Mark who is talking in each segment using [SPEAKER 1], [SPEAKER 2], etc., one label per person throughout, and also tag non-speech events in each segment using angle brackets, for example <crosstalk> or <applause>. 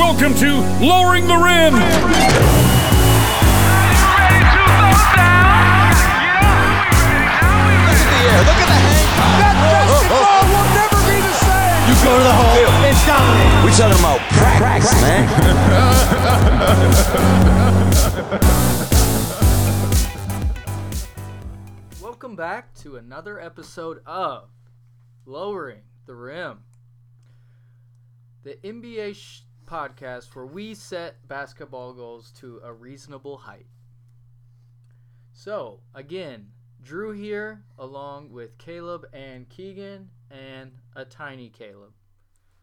[SPEAKER 1] Welcome to Lowering the Rim.
[SPEAKER 2] You go to the hole and dominate.
[SPEAKER 3] We talking about practice, man.
[SPEAKER 4] Welcome back to another episode of Lowering the Rim, the NBA sh- podcast where we set basketball goals to a reasonable height. So, again, Drew here, along with Caleb and Keegan, and a tiny Caleb.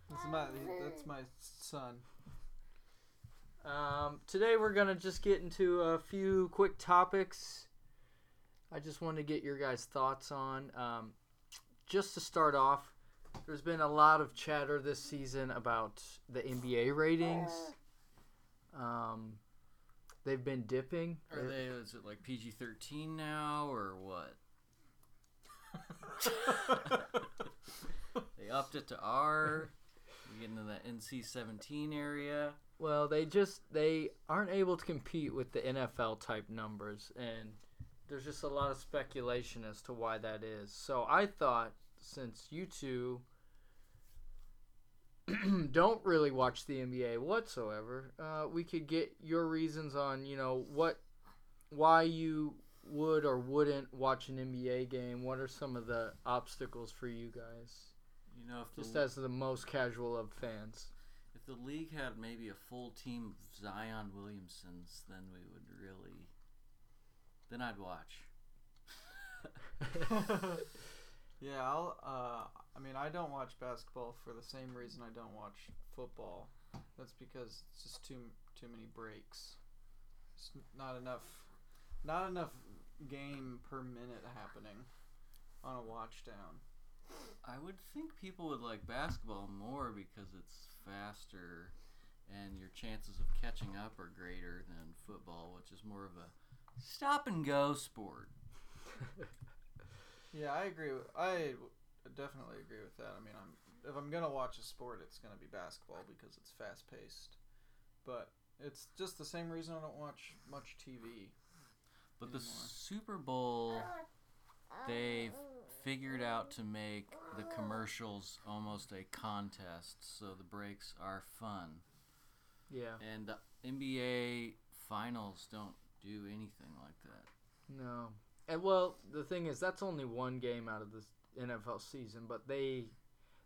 [SPEAKER 5] That's my that's my son.
[SPEAKER 4] Um, today we're gonna just get into a few quick topics. I just wanted to get your guys' thoughts on. Um, just to start off, there's been a lot of chatter this season about the NBA ratings. Um, they've been dipping.
[SPEAKER 6] Are they? Is it like PG thirteen now or what? they upped it to R. We get into the NC seventeen area.
[SPEAKER 4] Well, they just they aren't able to compete with the NFL type numbers, and there's just a lot of speculation as to why that is. So I thought, since you two <clears throat> don't really watch the NBA whatsoever, uh, we could get your reasons on you know what, why you would or wouldn't watch an NBA game. What are some of the obstacles for you guys,
[SPEAKER 6] You know, if the
[SPEAKER 4] just as the most casual of fans?
[SPEAKER 6] if the league had maybe a full team of Zion Williamsons, then we would really. Then I'd watch. <laughs> <laughs> <laughs>
[SPEAKER 5] Yeah, I'll. Uh, I mean, I don't watch basketball for the same reason I don't watch football. That's because it's just too too many breaks. It's not enough. Not enough game per minute happening on a watch down.
[SPEAKER 6] I would think people would like basketball more because it's faster and your chances of catching up are greater than football, which is more of a stop and go sport. <laughs>
[SPEAKER 5] Yeah, I agree. With, I definitely agree with that. I mean, I'm if I'm gonna watch a sport, it's gonna be basketball because it's fast paced. But it's just the same reason I don't watch much TV.
[SPEAKER 6] But the Super Bowl, they've figured out to make the commercials almost a contest, so the breaks are fun.
[SPEAKER 4] Yeah.
[SPEAKER 6] And the NBA finals don't do anything like that.
[SPEAKER 4] No. And well, the thing is, that's only one game out of the NFL season, but they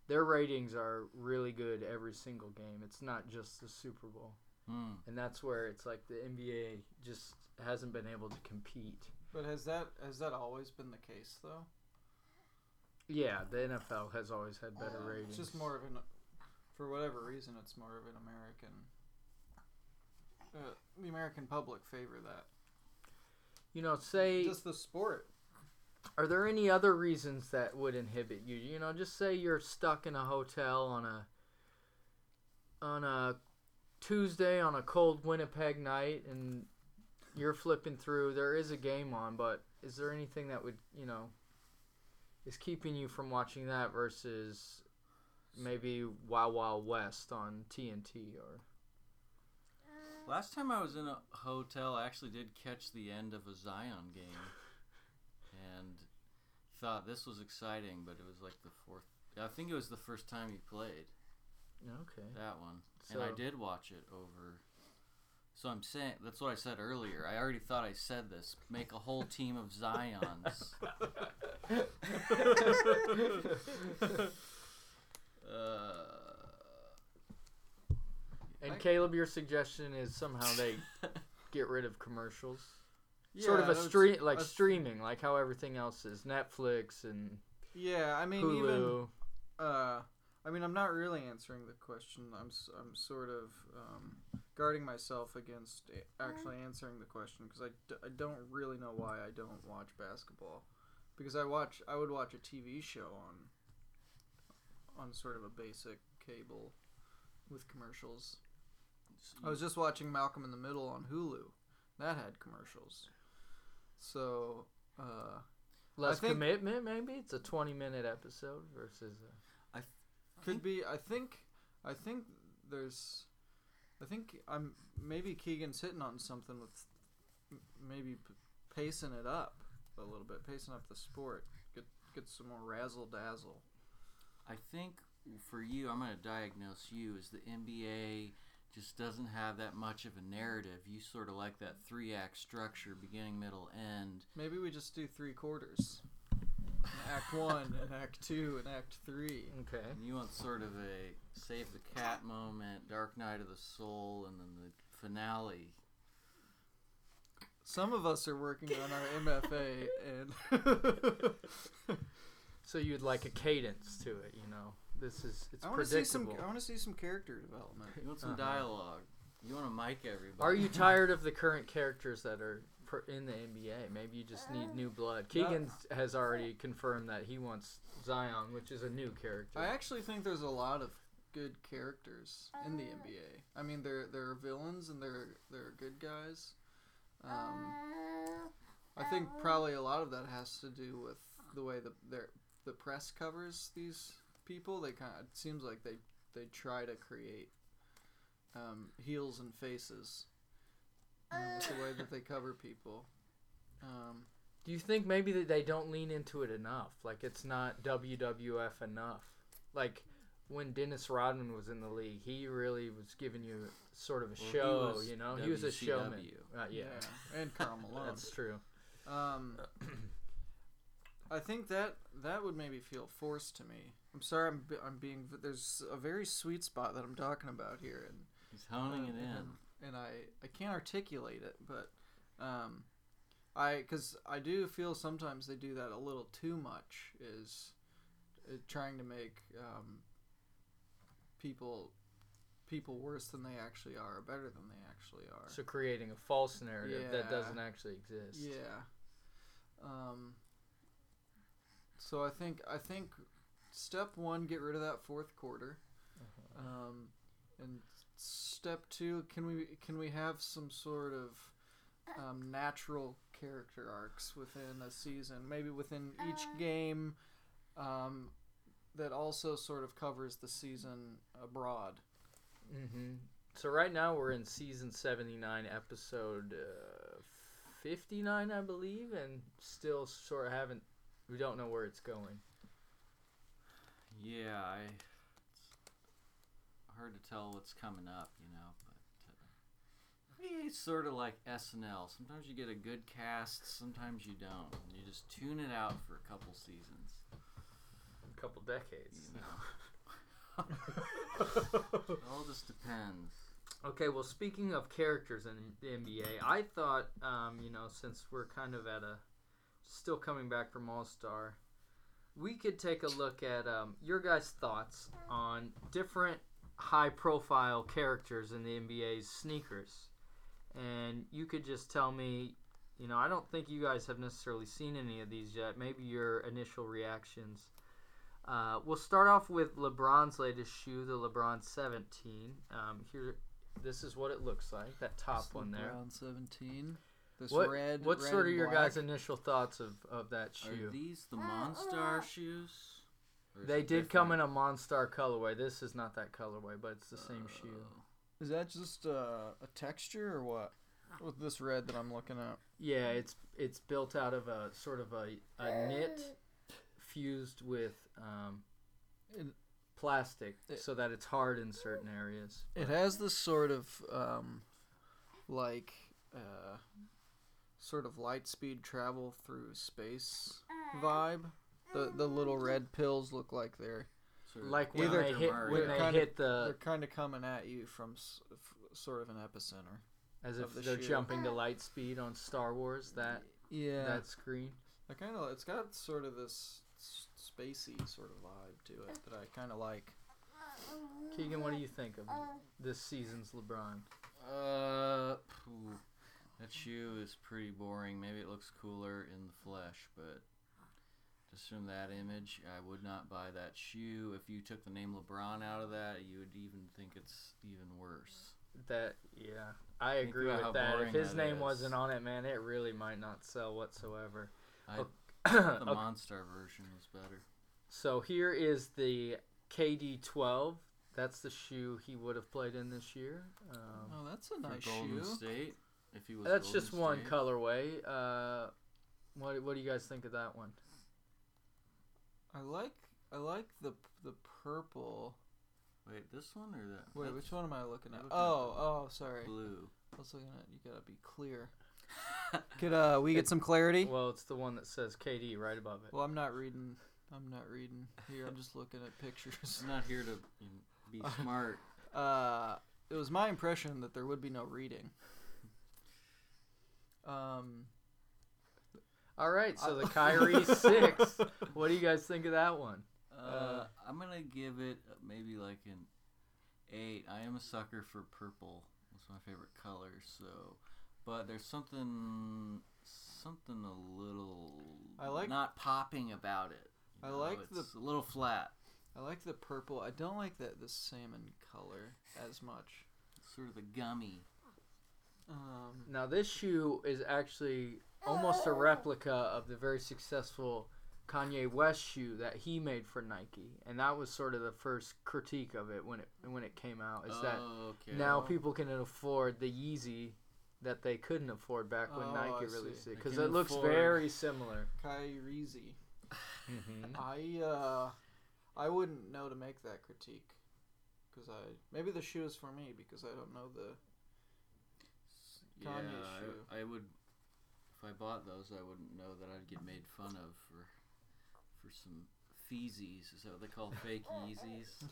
[SPEAKER 4] their ratings are really good every single game. It's not just the Super Bowl,
[SPEAKER 6] Hmm.
[SPEAKER 4] and that's where it's like the NBA just hasn't been able to compete.
[SPEAKER 5] But has that has that always been the case though?
[SPEAKER 4] Yeah, the NFL has always had better ratings.
[SPEAKER 5] It's just more of an, for whatever reason, it's more of an American. Uh, the American public favor that.
[SPEAKER 4] You know, say
[SPEAKER 5] Just the sport.
[SPEAKER 4] Are there any other reasons that would inhibit you? You know, just say you're stuck in a hotel on a on a Tuesday on a cold Winnipeg night and you're flipping through. There is a game on, but is there anything that would, you know, is keeping you from watching that versus maybe Wild Wild West on TNT or
[SPEAKER 6] Last time I was in a hotel, I actually did catch the end of a Zion game, and thought this was exciting. But it was like the fourth. I think it was the first time he played
[SPEAKER 4] okay.
[SPEAKER 6] that one, and I did watch it over. So I'm saying that's what I said earlier. I already thought I said this. Make a whole team of Zions. <laughs> uh,
[SPEAKER 4] And Caleb, your suggestion is somehow they <laughs> get rid of commercials.
[SPEAKER 5] Yeah,
[SPEAKER 4] sort of a stream like
[SPEAKER 5] a-
[SPEAKER 4] streaming like how everything else is netflix and
[SPEAKER 5] Yeah, I mean even uh, I mean I'm not really answering the question. I'm I'm sort of um, guarding myself against actually answering the question because I, d- I don't really know why I don't watch basketball because I watch I would watch a TV show on on sort of a basic cable with commercials. I was just watching Malcolm in the Middle on Hulu. That had commercials. So, uh,
[SPEAKER 4] less
[SPEAKER 5] think-
[SPEAKER 4] commitment maybe it's a 20 minute episode versus a,
[SPEAKER 5] could be. I think. I think there's I think I'm maybe Keegan's hitting on something with maybe p- pacing it up a little bit, pacing up the sport, get get some more razzle dazzle.
[SPEAKER 6] I think for you, I'm going to diagnose you as the NBA just doesn't have that much of a narrative. You sort of like that three act structure, beginning, middle, end.
[SPEAKER 5] Maybe we just do three quarters. act <laughs> one and act two and act three.
[SPEAKER 4] Okay.
[SPEAKER 6] And you want sort of a save the cat moment, Dark Night of the Soul, and then the finale.
[SPEAKER 5] Some of us are working on our <laughs> MFA, and <laughs>
[SPEAKER 4] So you'd like a cadence to it, you know. This is it's
[SPEAKER 5] I want to see some.
[SPEAKER 4] predictable.
[SPEAKER 5] I want to see some character development.
[SPEAKER 6] You want some
[SPEAKER 4] Uh-huh.
[SPEAKER 6] dialogue. You want to mic everybody.
[SPEAKER 4] Are you <laughs> tired of the current characters that are per- in the NBA? Maybe you just need new blood. Keegan has already confirmed that he wants Zion, which is a new character.
[SPEAKER 5] I actually think there's a lot of good characters in the NBA. I mean, there there are villains and there there are good guys. Um, I think probably a lot of that has to do with the way the their the press covers these people. They kind of it seems like they they try to create um, heels and faces you know, with the way that they cover people. Um,
[SPEAKER 4] Do you think maybe that they don't lean into it enough? Like it's not WWF enough. Like when Dennis Rodman was in the league, he really was giving you sort of a
[SPEAKER 6] Well,
[SPEAKER 4] show. You know, he was a showman.
[SPEAKER 6] WCW.
[SPEAKER 4] Uh, yeah,
[SPEAKER 5] and Karl <laughs> Malone.
[SPEAKER 4] that's true.
[SPEAKER 5] Um, <clears throat> I think that that would maybe feel forced to me. I'm sorry, I'm I'm being there's a very sweet spot that I'm talking about here, and
[SPEAKER 6] He's honing it
[SPEAKER 5] uh,
[SPEAKER 6] in.
[SPEAKER 5] and, and I I can't articulate it, but um, I because I do feel sometimes they do that a little too much is uh, trying to make um, people people worse than they actually are, or better than they actually are.
[SPEAKER 4] So creating a false narrative that doesn't actually exist.
[SPEAKER 5] Yeah. Um. So I think I think step one, get rid of that fourth quarter. Um, and step two, can we can we have some sort of um, natural character arcs within a season, maybe within each game, um, that also sort of covers the season abroad.
[SPEAKER 4] Mm-hmm. So right now we're in season seventy nine, episode uh, fifty nine, I believe, and still sort of haven't. We don't know where it's going.
[SPEAKER 6] Yeah, I. It's hard to tell what's coming up, you know. But uh, it's sort of like SNL. Sometimes you get a good cast, sometimes you don't. And you just tune it out for a couple seasons.
[SPEAKER 4] A couple decades.
[SPEAKER 6] You know. <laughs> it all just depends.
[SPEAKER 4] Okay, well, speaking of characters in the NBA, I thought, um, you know, since we're kind of at a still coming back from All Star, we could take a look at um, your guys' thoughts on different high profile characters in the NBA's sneakers. And you could just tell me, you know, I don't think you guys have necessarily seen any of these yet. Maybe your initial reactions. Uh, we'll start off with LeBron's latest shoe, the LeBron 17. Um, here, this is what it looks like. That top one there.
[SPEAKER 5] Round seventeen. This
[SPEAKER 4] What,
[SPEAKER 5] red.
[SPEAKER 4] what's
[SPEAKER 5] red
[SPEAKER 4] sort of
[SPEAKER 5] and
[SPEAKER 4] your
[SPEAKER 5] black.
[SPEAKER 4] guys' initial thoughts of, of that shoe?
[SPEAKER 6] Are these the Monstar shoes?
[SPEAKER 4] They
[SPEAKER 6] it
[SPEAKER 4] did come in a Monstar colorway. This is not that colorway, but it's the same shoe.
[SPEAKER 6] Oh.
[SPEAKER 5] Is that just uh, a texture or what? With this red that I'm looking at.
[SPEAKER 4] Yeah, it's it's built out of a sort of a, a knit fused with um, plastic
[SPEAKER 5] it-
[SPEAKER 4] so that it's hard in certain areas.
[SPEAKER 5] It has this sort of um, like uh, sort of light speed travel through space uh, vibe. The uh, the little red pills look like they're
[SPEAKER 6] Sort of
[SPEAKER 4] Like when
[SPEAKER 5] Either
[SPEAKER 4] they hit
[SPEAKER 6] Mario.
[SPEAKER 4] when
[SPEAKER 5] They're
[SPEAKER 4] they
[SPEAKER 5] kinda-
[SPEAKER 4] hit
[SPEAKER 5] they're kind of coming at you from s- f- sort of an epicenter.
[SPEAKER 4] as if
[SPEAKER 5] the
[SPEAKER 4] they're
[SPEAKER 5] shoe.
[SPEAKER 4] jumping to uh. light speed on Star Wars that
[SPEAKER 5] Yeah,
[SPEAKER 4] that screen.
[SPEAKER 5] I kind of it's got sort of this s- spacey sort of vibe to it that I kind of like.
[SPEAKER 4] Keegan, what do you think of this season's LeBron?
[SPEAKER 6] Uh, phew. That shoe is pretty boring. Maybe it looks cooler in the flesh, but just from that image, I would not buy that shoe. If you took the name LeBron out of that, you would even think it's even worse.
[SPEAKER 4] That yeah, I
[SPEAKER 6] Think
[SPEAKER 4] agree with that. If his
[SPEAKER 6] that
[SPEAKER 4] name
[SPEAKER 6] is.
[SPEAKER 4] wasn't on it, man, it really might not sell whatsoever.
[SPEAKER 6] I, <coughs>
[SPEAKER 4] Okay.
[SPEAKER 6] the <coughs>
[SPEAKER 4] Okay.
[SPEAKER 6] Monstar version was better.
[SPEAKER 4] So here is the KD12 That's the shoe he would have played in this year. Um,
[SPEAKER 5] Oh, that's a nice
[SPEAKER 6] Golden
[SPEAKER 5] shoe.
[SPEAKER 6] State, if he was.
[SPEAKER 4] that's
[SPEAKER 6] Golden
[SPEAKER 4] just one colorway. Uh, what what do you guys think of that one?
[SPEAKER 5] I like I like the the purple.
[SPEAKER 6] Wait, this one or that?
[SPEAKER 5] Wait,
[SPEAKER 6] that's
[SPEAKER 5] which one am I looking at?
[SPEAKER 6] looking
[SPEAKER 5] Oh,
[SPEAKER 6] the
[SPEAKER 5] oh, sorry.
[SPEAKER 6] Blue.
[SPEAKER 5] I was looking at. You gotta be clear. <laughs> Could uh we get some clarity?
[SPEAKER 4] Well, it's the one that says KD right above it.
[SPEAKER 5] Well, I'm not reading. I'm not reading here. I'm just looking at pictures.
[SPEAKER 6] I'm not here to be <laughs> smart.
[SPEAKER 5] Uh, it was my impression that there would be no reading. Um,
[SPEAKER 4] All right, so the Kyrie <laughs> six. What do you guys think of that one?
[SPEAKER 6] Uh, I'm gonna give it uh, maybe like an eight. I am a sucker for purple. It's my favorite color. So, but there's something, something a little.
[SPEAKER 5] I like-
[SPEAKER 6] not popping about it. you
[SPEAKER 5] I
[SPEAKER 6] know,
[SPEAKER 5] like the-
[SPEAKER 6] a little flat.
[SPEAKER 5] I like the purple. I don't like the the salmon color as much.
[SPEAKER 6] Sort of the gummy.
[SPEAKER 5] Um,
[SPEAKER 4] Now this shoe is actually almost a replica of the very successful Kanye West shoe that he made for Nike, and that was sort of the first critique of it when it when it came out. Is that
[SPEAKER 6] Oh, okay.
[SPEAKER 4] now people can afford the Yeezy that they couldn't afford back when
[SPEAKER 5] Oh,
[SPEAKER 4] Nike
[SPEAKER 5] I
[SPEAKER 4] released
[SPEAKER 5] see.
[SPEAKER 4] it because it looks very similar.
[SPEAKER 5] Kyrie.
[SPEAKER 4] Mm-hmm.
[SPEAKER 5] I uh, I wouldn't know to make that critique, because I maybe the shoe is for me because I don't know the.
[SPEAKER 6] Yeah,
[SPEAKER 5] Kanye
[SPEAKER 6] I- I, would. If I bought those, I wouldn't know that I'd get made fun of for for some feezies. Is that what they call <laughs> fake Yeezys?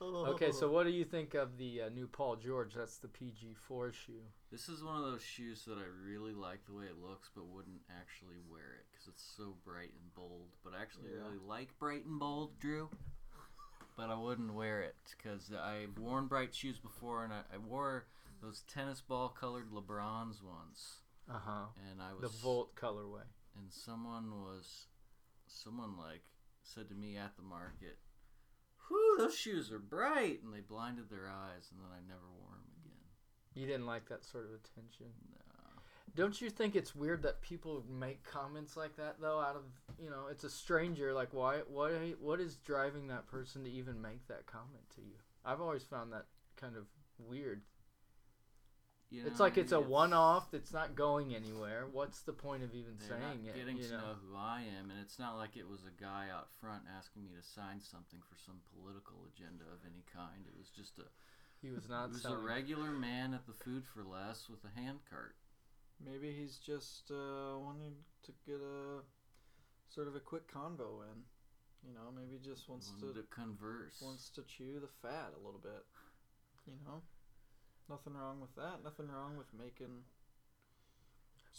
[SPEAKER 6] <laughs>
[SPEAKER 4] Okay, so what do you think of the uh, new Paul George? That's the PG4 shoe.
[SPEAKER 6] This is one of those shoes that I really like the way it looks, but wouldn't actually wear it because it's so bright and bold. But I actually
[SPEAKER 5] Yeah.
[SPEAKER 6] really like bright and bold, Drew. But I wouldn't wear it because I've worn bright shoes before, and I, I wore those tennis ball colored LeBron's once,
[SPEAKER 4] Uh huh.
[SPEAKER 6] and I was
[SPEAKER 4] The Volt colorway.
[SPEAKER 6] and someone was someone like said to me at the market whew those shoes are bright and they blinded their eyes and then i never wore them again
[SPEAKER 4] You didn't like that sort of attention.
[SPEAKER 6] no
[SPEAKER 4] Don't you think it's weird that people make comments like that though? Out of you know, it's a stranger. Like, why? What? What is driving that person to even make that comment to you? I've always found that kind of weird.
[SPEAKER 6] You
[SPEAKER 4] It's like it's a
[SPEAKER 6] maybe
[SPEAKER 4] one-off. It's not going anywhere. What's the point of even saying
[SPEAKER 6] not
[SPEAKER 4] it?
[SPEAKER 6] getting
[SPEAKER 4] you
[SPEAKER 6] to
[SPEAKER 4] know?
[SPEAKER 6] know who i am and it's not like it was a guy out front asking me to sign something for some political agenda of any kind it was just a
[SPEAKER 4] He was <laughs>
[SPEAKER 6] it
[SPEAKER 4] not
[SPEAKER 6] was a regular man at the food for less with a hand cart
[SPEAKER 5] Maybe he's just uh, wanting to get a sort of a quick convo in. You know, maybe just wants to
[SPEAKER 6] to converse
[SPEAKER 5] wants to chew the fat a little bit. You know, nothing wrong with that. Nothing wrong with making.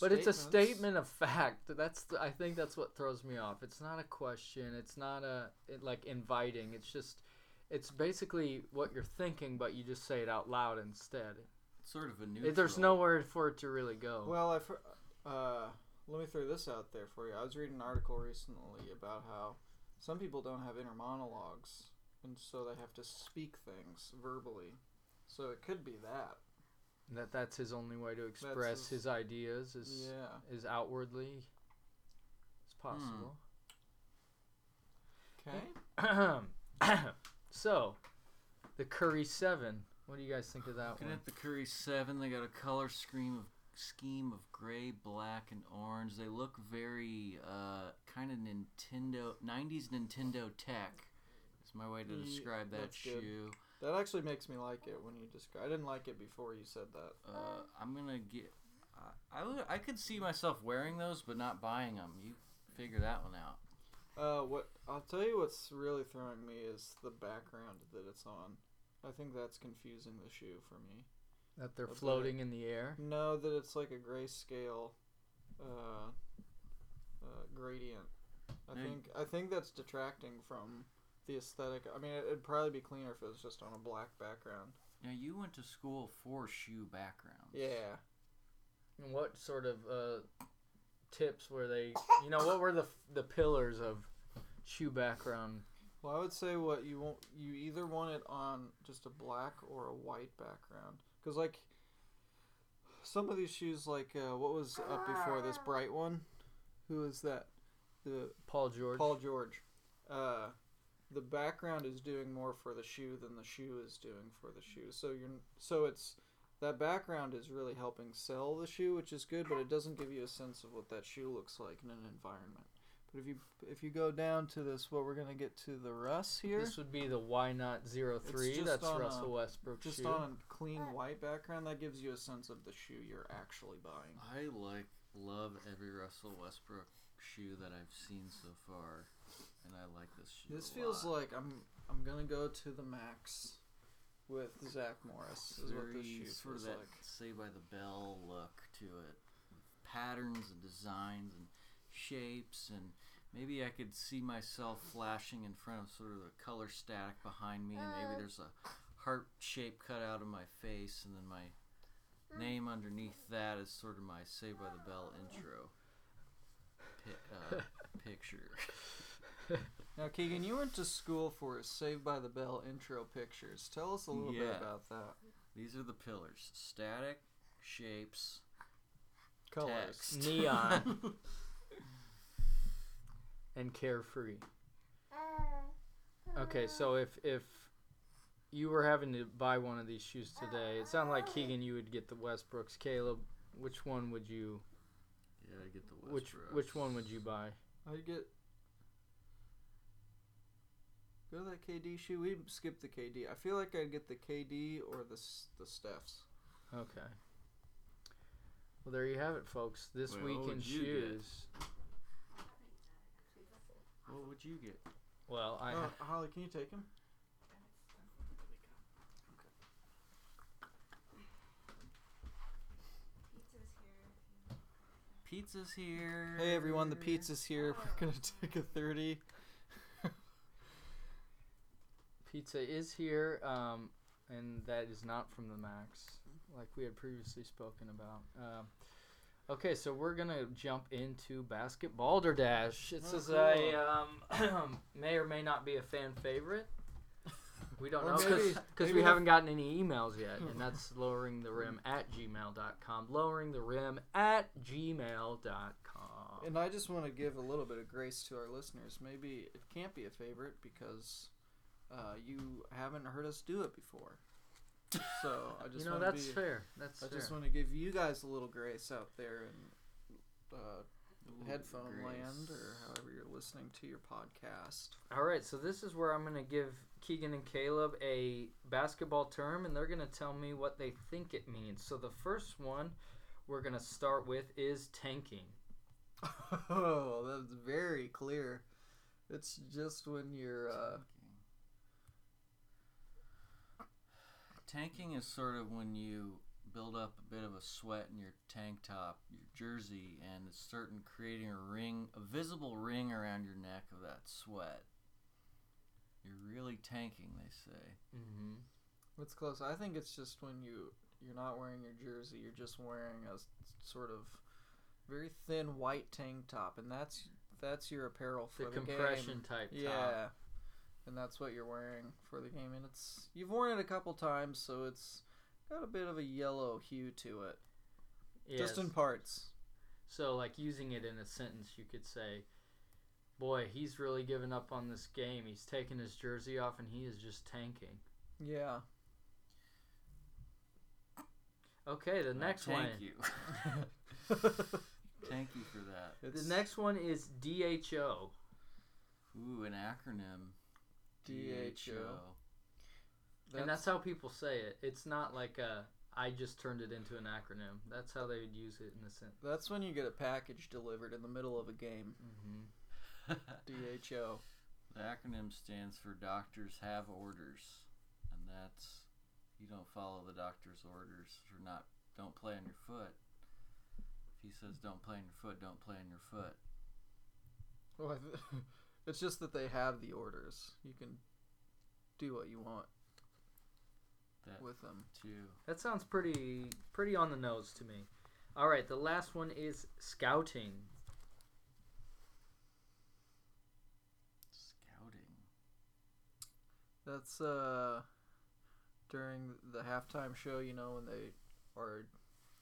[SPEAKER 4] But it's a statement of fact. That's the, I think that's what throws me off. It's not a question. It's not a it, like inviting. It's just it's basically what you're thinking, but you just say it out loud instead.
[SPEAKER 6] it's sort of a new
[SPEAKER 4] It- There's nowhere for it to really go.
[SPEAKER 5] Well, I fir- uh, let me throw this out there for you. I was reading an article recently about how some people don't have inner monologues, and so they have to speak things verbally. So it could be that.
[SPEAKER 4] that that's his only way to express
[SPEAKER 5] his-
[SPEAKER 4] his, ideas is
[SPEAKER 5] Yeah.
[SPEAKER 4] is outwardly. It's possible.
[SPEAKER 5] Okay. <coughs>
[SPEAKER 4] so, the Curry Seven. What do you guys think of that
[SPEAKER 6] Looking
[SPEAKER 4] one?
[SPEAKER 6] at the Curry Seven, they got a color scheme of scheme of gray, black, and orange. They look very uh, kind of Nintendo '90s Nintendo tech. Is my way to
[SPEAKER 5] Ye-
[SPEAKER 6] describe that
[SPEAKER 5] that's good.
[SPEAKER 6] shoe.
[SPEAKER 5] That actually makes me like it when you describe. I didn't like it before you said that.
[SPEAKER 6] Uh, I'm gonna get. I, I would- I could see myself wearing those, but not buying them. You figure that one out.
[SPEAKER 5] Uh, what I'll tell you what's really throwing me is the background that it's on. I think that's confusing the shoe for me.
[SPEAKER 4] that they're
[SPEAKER 5] a bit-
[SPEAKER 4] floating in the air.
[SPEAKER 5] No, that it's like a grayscale uh, uh, gradient. I
[SPEAKER 6] Now-
[SPEAKER 5] think I think that's detracting from the aesthetic. I mean, it'd probably be cleaner if it was just on a black background.
[SPEAKER 6] Now you went to school for shoe backgrounds.
[SPEAKER 5] Yeah.
[SPEAKER 4] And what sort of uh, tips were they? You know, what were the the pillars of shoe background?
[SPEAKER 5] Well, I would say what you want. You either want it on just a black or a white background, because like some of these shoes, like uh, what was up before this bright one? Who is that? The
[SPEAKER 4] Paul George.
[SPEAKER 5] Paul George. Uh, the background is doing more for the shoe than the shoe is doing for the shoe. So you're so it's that background is really helping sell the shoe, which is good, but it doesn't give you a sense of what that shoe looks like in an environment. But if you if you go down to this, what we're gonna get to the Russ here,
[SPEAKER 4] This would be the Why Not Zero Three. That's
[SPEAKER 5] on a-
[SPEAKER 4] Russell Westbrook
[SPEAKER 5] just
[SPEAKER 4] shoe.
[SPEAKER 5] on a clean white background, that gives you a sense of the shoe you're actually buying.
[SPEAKER 6] I like love every Russell Westbrook shoe that I've seen so far, and I like this shoe.
[SPEAKER 5] This
[SPEAKER 6] a
[SPEAKER 5] feels
[SPEAKER 6] lot.
[SPEAKER 5] like I'm I'm gonna go to the max with Zach Morris. Is what this shoe
[SPEAKER 6] sort of
[SPEAKER 5] feels
[SPEAKER 6] that
[SPEAKER 5] like.
[SPEAKER 6] Saved by the Bell look to it, patterns and designs and shapes, and maybe I could see myself flashing in front of sort of the color static behind me, and maybe there's a heart shape cut out of my face, and then my name underneath that is sort of my Saved by the Bell intro <laughs> pi- uh, picture. <laughs> <laughs>
[SPEAKER 5] Now, Keegan, you went to school for Saved by the Bell intro pictures. Tell us a little bit about that.
[SPEAKER 6] These are the pillars: static, shapes,
[SPEAKER 5] Colors.
[SPEAKER 6] text.
[SPEAKER 4] Neon <laughs> and carefree. Uh, okay, so if if you were having to buy one of these shoes today, it sounded like Keegan you would get the Westbrooks. Caleb, which one would you
[SPEAKER 6] Yeah, I get the Westbrooks.
[SPEAKER 4] which which one would you buy?
[SPEAKER 5] I get. Go to that KD shoe. We skipped the KD. I feel like I'd get the KD or the S- the Stephs.
[SPEAKER 4] Okay. Well, there you have it, folks. This
[SPEAKER 6] Wait,
[SPEAKER 4] week in
[SPEAKER 6] would get?
[SPEAKER 4] shoes.
[SPEAKER 6] What would you get?
[SPEAKER 4] Well, I
[SPEAKER 5] Oh, Holly, can you take him?
[SPEAKER 6] Pizza's here.
[SPEAKER 5] Hey everyone, the pizza's here. We're gonna take a thirty.
[SPEAKER 4] Pizza is here, um, and that is not from the Max, like we had previously spoken about. Um, okay, so we're gonna jump into Basket Balderdash. This
[SPEAKER 5] Oh,
[SPEAKER 4] is a um, <clears throat> may or may not be a fan favorite. We don't
[SPEAKER 5] Or
[SPEAKER 4] know
[SPEAKER 5] maybe-
[SPEAKER 4] because
[SPEAKER 5] maybe
[SPEAKER 4] we
[SPEAKER 5] the-
[SPEAKER 4] haven't gotten any emails yet, and <laughs> that's lowering the rim at gmail.com. Lowering the rim at gmail.com.
[SPEAKER 5] And I just want to give a little bit of grace to our listeners. Maybe it can't be a favorite because uh, you haven't heard us do it before. So I <laughs> just
[SPEAKER 4] You know that's
[SPEAKER 5] be,
[SPEAKER 4] fair. That's
[SPEAKER 5] I
[SPEAKER 4] fair.
[SPEAKER 5] just want to give you guys a little grace out there in uh,
[SPEAKER 6] Ooh,
[SPEAKER 5] headphone
[SPEAKER 6] grace.
[SPEAKER 5] land or however you're listening to your podcast.
[SPEAKER 4] All right, so this is where I'm going to give Keegan and Caleb a basketball term, and they're going to tell me what they think it means. So the first one we're going to start with is tanking. <laughs>
[SPEAKER 5] Oh, that's very clear. It's just when you're. Uh,
[SPEAKER 6] Tanking is sort of when you build up a bit of a sweat in your tank top, your jersey, and it's certain creating a ring, a visible ring around your neck of that sweat. You're really tanking, they say.
[SPEAKER 4] Mm-hmm.
[SPEAKER 5] What's close? I think it's just when you you're not wearing your jersey. You're just wearing a sort of very thin white tank top, and that's that's your apparel for
[SPEAKER 4] The
[SPEAKER 5] the,
[SPEAKER 4] compression
[SPEAKER 5] game.
[SPEAKER 4] type
[SPEAKER 5] Yeah,
[SPEAKER 4] top.
[SPEAKER 5] And that's what you're wearing for the game, and it's you've worn it a couple times, so it's got a bit of a yellow hue to it, just in parts.
[SPEAKER 4] So, like using it in a sentence, you could say, "Boy, he's really given up on this game. He's taken his jersey off, and he is just tanking."
[SPEAKER 5] Yeah.
[SPEAKER 4] Okay, the next
[SPEAKER 6] Thank
[SPEAKER 4] one.
[SPEAKER 6] you. <laughs> Thank you for that.
[SPEAKER 4] The next one is DHO.
[SPEAKER 6] Ooh, an acronym.
[SPEAKER 5] DHO.
[SPEAKER 4] and that's how people say it. It's not like a, I just turned it into an acronym. That's how they would use it in the sentence.
[SPEAKER 5] that's when you get a package delivered in the middle of a game.
[SPEAKER 4] Mm-hmm. <laughs>
[SPEAKER 5] DHO.
[SPEAKER 6] The acronym stands for Doctors Have Orders, and that's you don't follow the doctor's orders or not. Don't play on your foot. If he says don't play on your foot, don't play on your foot.
[SPEAKER 5] Well, I th- it's just that they have the orders. You can do what you want
[SPEAKER 6] That
[SPEAKER 5] with them.
[SPEAKER 6] too.
[SPEAKER 4] That sounds pretty pretty on the nose to me. All right, the last one is scouting.
[SPEAKER 6] Scouting.
[SPEAKER 5] That's uh during the halftime show, you know, when they are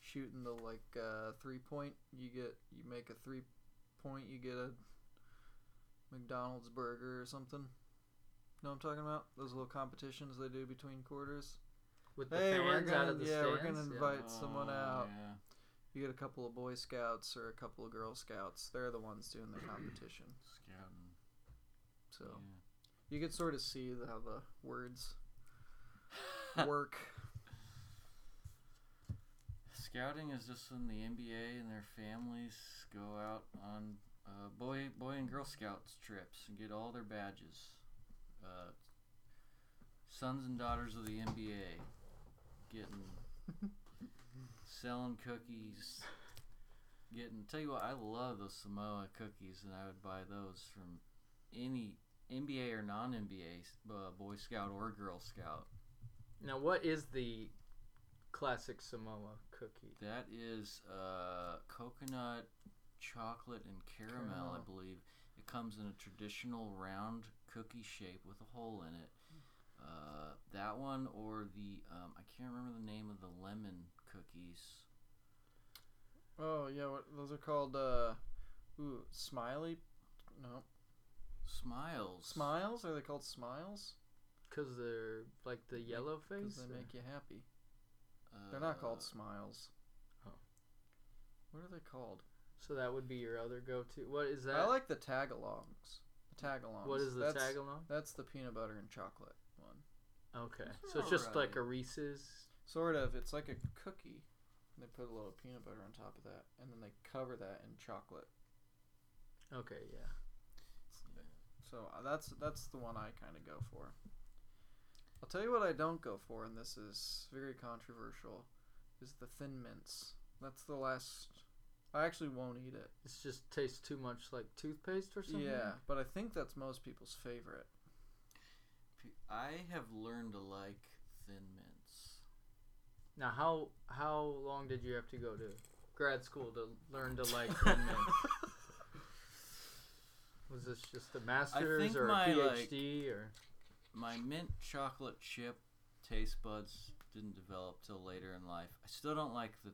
[SPEAKER 5] shooting the like uh, three point, you get you make a three point, you get a McDonald's burger or something. know what I'm talking about? Those little competitions they do between quarters.
[SPEAKER 4] With the
[SPEAKER 5] Hey,
[SPEAKER 4] fans
[SPEAKER 5] we're gonna
[SPEAKER 4] out of the
[SPEAKER 5] yeah, we're gonna
[SPEAKER 4] yeah.
[SPEAKER 5] invite someone
[SPEAKER 6] Oh,
[SPEAKER 5] out.
[SPEAKER 6] Yeah.
[SPEAKER 5] You get a couple of Boy Scouts or a couple of Girl Scouts. They're the ones doing the competition.
[SPEAKER 6] Scouting.
[SPEAKER 5] So
[SPEAKER 6] yeah.
[SPEAKER 5] you could sort of see how the words <laughs> work.
[SPEAKER 6] Scouting is just when the NBA and their families go out on uh, boy boy and girl scouts trips and get all their badges. Uh, sons and daughters of the NBA getting <laughs> selling cookies. Getting tell you what, I love those Samoa cookies, and I would buy those from any NBA or non NBA uh, Boy Scout or Girl Scout.
[SPEAKER 4] Now, what is the classic Samoa cookie?
[SPEAKER 6] That is uh, coconut, chocolate, and caramel, I believe. It comes in a traditional round cookie shape with a hole in it. Uh, that one or the um, I can't remember the name of the lemon cookies.
[SPEAKER 5] Oh yeah, what, those are called. Uh, ooh, smiley. No,
[SPEAKER 6] Smiles.
[SPEAKER 5] smiles. Are they called smiles?
[SPEAKER 4] Because they're like the yellow
[SPEAKER 5] Because
[SPEAKER 4] face.
[SPEAKER 5] they
[SPEAKER 4] or-
[SPEAKER 5] make you happy. They're not called
[SPEAKER 6] Uh,
[SPEAKER 5] smiles.
[SPEAKER 4] Oh.
[SPEAKER 5] What are they called?
[SPEAKER 4] So that would be your other go-to. What is that?
[SPEAKER 5] I like the tagalongs. The tagalongs.
[SPEAKER 4] What is the
[SPEAKER 5] that's,
[SPEAKER 4] tag along?
[SPEAKER 5] That's the peanut butter and chocolate one.
[SPEAKER 4] Okay,
[SPEAKER 6] Those
[SPEAKER 4] so it's just like a Reese's.
[SPEAKER 5] Sort of. It's like a cookie. And They put a little peanut butter on top of that, and then they cover that in chocolate.
[SPEAKER 4] Okay, yeah.
[SPEAKER 5] So uh, that's that's the one I kind of go for. I'll tell you what I don't go for, and this is very controversial, is the thin mints. That's the last. I actually won't eat it.
[SPEAKER 4] It just tastes too much like toothpaste or something.
[SPEAKER 5] Yeah, but I think that's most people's favorite.
[SPEAKER 6] I have learned to like thin mints.
[SPEAKER 4] Now, how how long did you have to go to grad school to learn to like thin mints? <laughs> Was this just a master's or a
[SPEAKER 6] my, like-
[SPEAKER 4] PhD or?
[SPEAKER 6] My mint chocolate chip taste buds didn't develop till later in life. I still don't like the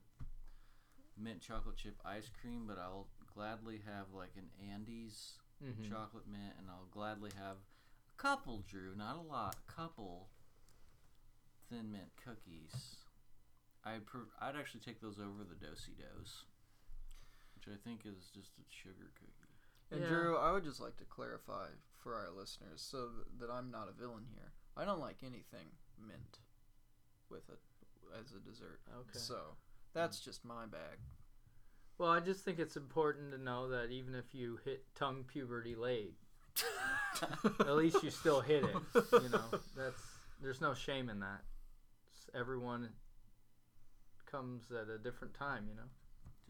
[SPEAKER 6] mint chocolate chip ice cream, but I'll gladly have like an Andes
[SPEAKER 4] Mhm.
[SPEAKER 6] chocolate mint, and I'll gladly have a couple, Drew, not a lot, a couple thin mint cookies. I'd pr- I'd actually take those over the Do-si-dos, which I think is just a sugar cookie.
[SPEAKER 5] And
[SPEAKER 4] Yeah.
[SPEAKER 5] Drew, I would just like to clarify for our listeners so th- that I'm not a villain here. I don't like anything mint with it as a dessert.
[SPEAKER 4] Okay.
[SPEAKER 5] So that's just my bag.
[SPEAKER 4] Well, I just think it's important to know that even if you hit tongue puberty late, at least you still hit it. You know, that's there's no shame in that. S- Everyone comes at a different time. You know,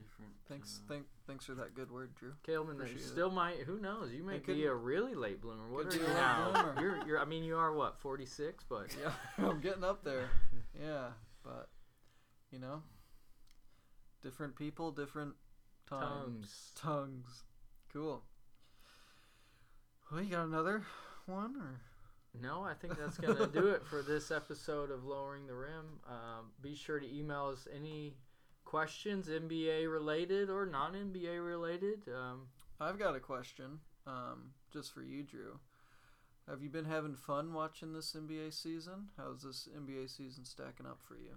[SPEAKER 6] Different.
[SPEAKER 5] Thanks,
[SPEAKER 6] uh,
[SPEAKER 5] thank, thanks for that good word, Drew.
[SPEAKER 4] Calvin, you
[SPEAKER 5] Appreciate it.
[SPEAKER 4] still might. Who knows? You may be a really late bloomer. What are you now? You're, you're. I mean, you are what 46, but <laughs>
[SPEAKER 5] Yeah, I'm getting up there. <laughs> Yeah, but you know, different people, different times.
[SPEAKER 4] tongues.
[SPEAKER 5] Tongues. Cool. Well, you got another one, or
[SPEAKER 4] No, I think that's gonna do it for this episode of Lowering the Rim. Um, be sure to email us any questions, NBA related or non NBA related. Um,
[SPEAKER 5] I've got a question, um, just for you, Drew. Have you been having fun watching this NBA season? How's this NBA season stacking up for you?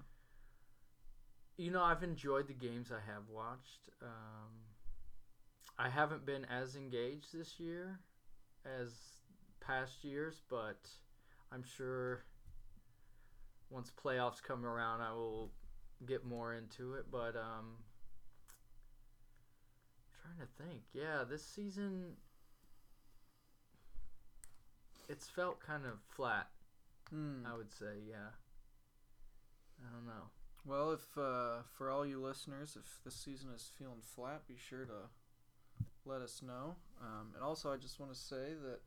[SPEAKER 4] You know, I've enjoyed the games I have watched. Um, I haven't been as engaged this year as past years, but I'm sure once playoffs come around, I will get more into it. But um, trying to think, yeah, this season it's felt kind of flat.
[SPEAKER 5] Hmm.
[SPEAKER 4] I would say, yeah. I don't know.
[SPEAKER 5] Well, if uh, for all you listeners, if this season is feeling flat, be sure to let us know. Um, and also, I just want to say that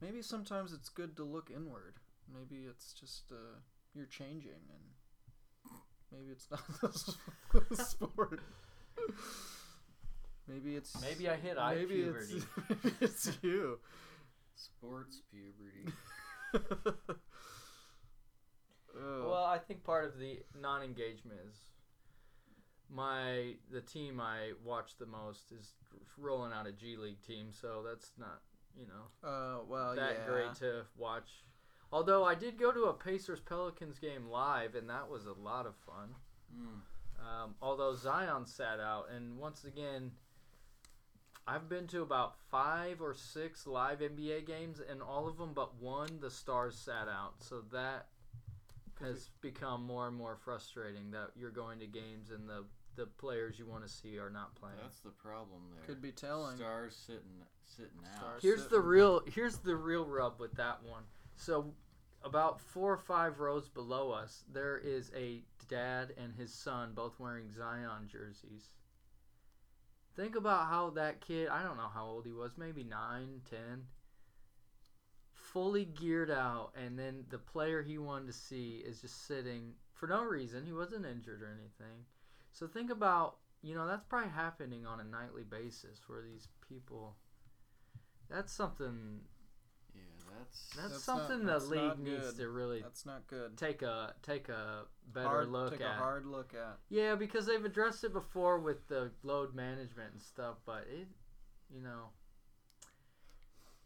[SPEAKER 5] maybe sometimes it's good to look inward. Maybe it's just uh, you're changing, and maybe it's <laughs> not the <laughs> sport. Maybe it's
[SPEAKER 4] Maybe I hit eye
[SPEAKER 5] maybe it's,
[SPEAKER 4] puberty. <laughs>
[SPEAKER 5] maybe it's you.
[SPEAKER 6] sports puberty.
[SPEAKER 5] Ugh.
[SPEAKER 4] Well, I think part of the non-engagement is my the team I watch the most is rolling out a G League team, so that's not you know,
[SPEAKER 5] Uh, well,
[SPEAKER 4] that
[SPEAKER 5] yeah.
[SPEAKER 4] great to watch. Although I did go to a Pacers Pelicans game live, and that was a lot of fun.
[SPEAKER 6] Mm.
[SPEAKER 4] Um, although Zion sat out, and once again, I've been to about five or six live NBA games, and all of them but one, the stars sat out. So that has become more and more frustrating that you're going to games and the the players you want to see are not playing.
[SPEAKER 6] That's the problem there.
[SPEAKER 5] Could be telling.
[SPEAKER 6] Stars sitting sitting out.
[SPEAKER 5] Stars.
[SPEAKER 4] Here's the real here's the real rub with that one. So about four or five rows below us, there is a dad and his son both wearing Zion jerseys. Think about how that kid, I don't know how old he was, maybe nine, ten, fully geared out, and then the player he wanted to see is just sitting for no reason. He wasn't injured or anything. So think about, you know, that's probably happening on a nightly basis where these people. That's something.
[SPEAKER 6] Yeah, that's
[SPEAKER 4] That's,
[SPEAKER 5] That's not-
[SPEAKER 4] something
[SPEAKER 5] that's
[SPEAKER 4] the league needs to really
[SPEAKER 5] That's not good.
[SPEAKER 4] take a take a better
[SPEAKER 5] hard,
[SPEAKER 4] look
[SPEAKER 5] take
[SPEAKER 4] at.
[SPEAKER 5] a hard look at.
[SPEAKER 4] Yeah, because they've addressed it before with the load management and stuff, but it, you know,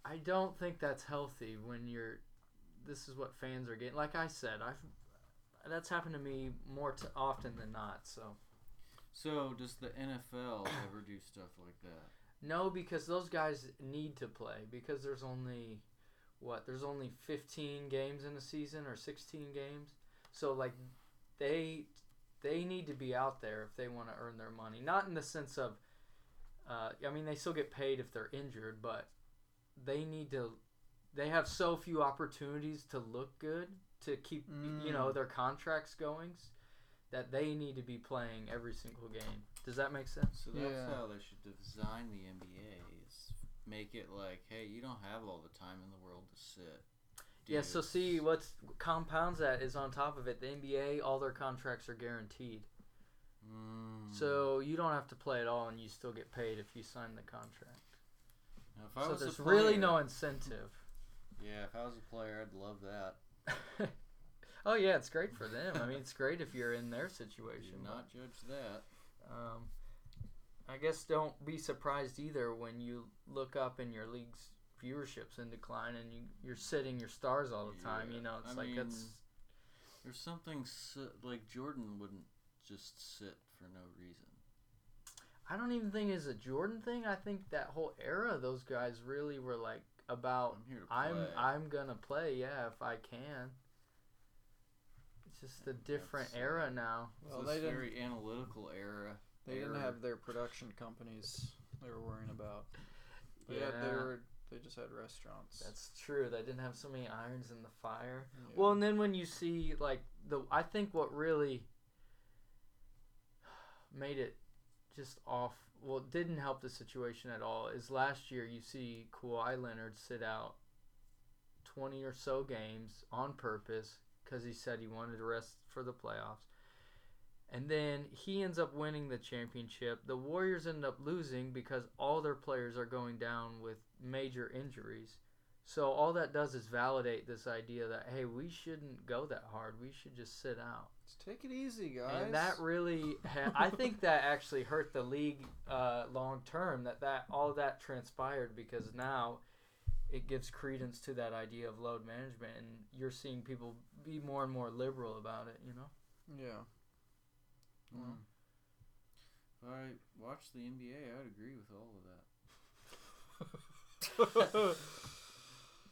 [SPEAKER 4] I don't think that's healthy when you're. This is what fans are getting. Like I said, I've that's happened to me more t- often than not. So
[SPEAKER 6] So does the NFL <coughs> ever do stuff like that?
[SPEAKER 4] no, because those guys need to play because there's only what there's only 15 games in a season or 16 games. So like they they need to be out there if they want to earn their money. Not in the sense of uh, I mean they still get paid if they're injured, but they need to they have so few opportunities to look good to keep you know
[SPEAKER 5] Mm.
[SPEAKER 4] their contracts going that they need to be playing every single game. Does that make sense?
[SPEAKER 6] So that's
[SPEAKER 5] Yeah.
[SPEAKER 6] how they should design the NBA. Is make it like, hey, you don't have all the time in the world to sit.
[SPEAKER 4] Yeah, so see what's compounds that is on top of it. The NBA, all their contracts are guaranteed,
[SPEAKER 6] Mm.
[SPEAKER 4] so you don't have to play at all, and you still get paid if you sign the contract.
[SPEAKER 6] Now, if I
[SPEAKER 4] So
[SPEAKER 6] was
[SPEAKER 4] there's really
[SPEAKER 6] player-
[SPEAKER 4] no incentive.
[SPEAKER 6] Yeah, if I was a player, I'd love that. <laughs>
[SPEAKER 4] oh yeah, it's great for them. I mean, it's great if you're in their
[SPEAKER 6] Do
[SPEAKER 4] situation.
[SPEAKER 6] not judge that.
[SPEAKER 4] Um, I guess don't be surprised either when you look up and your league's viewership's in decline and you you're sitting your stars all the time.
[SPEAKER 6] Yeah,
[SPEAKER 4] You know, it's
[SPEAKER 6] I
[SPEAKER 4] like
[SPEAKER 6] mean,
[SPEAKER 4] that's
[SPEAKER 6] There's something si- like Jordan wouldn't just sit for no reason.
[SPEAKER 4] I don't even think it's a Jordan thing. I think that whole era, those guys really were like about
[SPEAKER 6] I'm here to
[SPEAKER 4] I'm. I'm gonna play, yeah, if I can. It's just a different
[SPEAKER 6] That's,
[SPEAKER 4] era now.
[SPEAKER 6] It's
[SPEAKER 5] Well,
[SPEAKER 6] this
[SPEAKER 5] they didn't-
[SPEAKER 6] very analytical era.
[SPEAKER 5] They didn't have their production companies they were worrying about. They had, they were they just had restaurants.
[SPEAKER 4] That's true. They didn't have so many irons in the fire.
[SPEAKER 5] Yeah.
[SPEAKER 4] Well, and then when you see like the, I think what really made it just off. Well, it didn't help the situation at all. Is last year you see Kawhi Leonard sit out twenty or so games on purpose because he said he wanted to rest for the playoffs. And then he ends up winning the championship. The Warriors end up losing because all their players are going down with major injuries. So all that does is validate this idea that hey, we shouldn't go that hard. We should just sit out.
[SPEAKER 5] Just take it easy, guys.
[SPEAKER 4] And that really, ha- I think that <laughs> actually hurt the league uh, long term. That that all that transpired because now it gives credence to that idea of load management, and you're seeing people be more and more liberal about it. You know.
[SPEAKER 5] yeah.
[SPEAKER 6] Mm. If I watch the NBA, I'd agree with all of that. <laughs>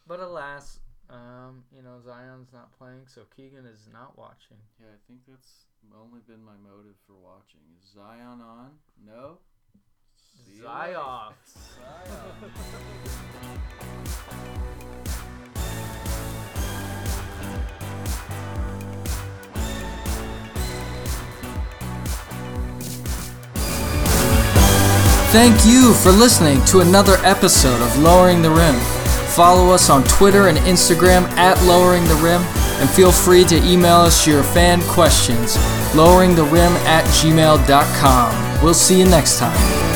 [SPEAKER 4] But alas, um, you know Zion's not playing, so Keegan is not watching.
[SPEAKER 6] Yeah, I think that's only been my motive for watching. Is Zion on? No. See you later.
[SPEAKER 4] Zioff. <laughs>
[SPEAKER 6] Zion.
[SPEAKER 7] Thank you for listening to another episode of Lowering the Rim. Follow us on Twitter and Instagram at Lowering the Rim, and feel free to email us your fan questions, loweringtherim at gmail.com. We'll see you next time.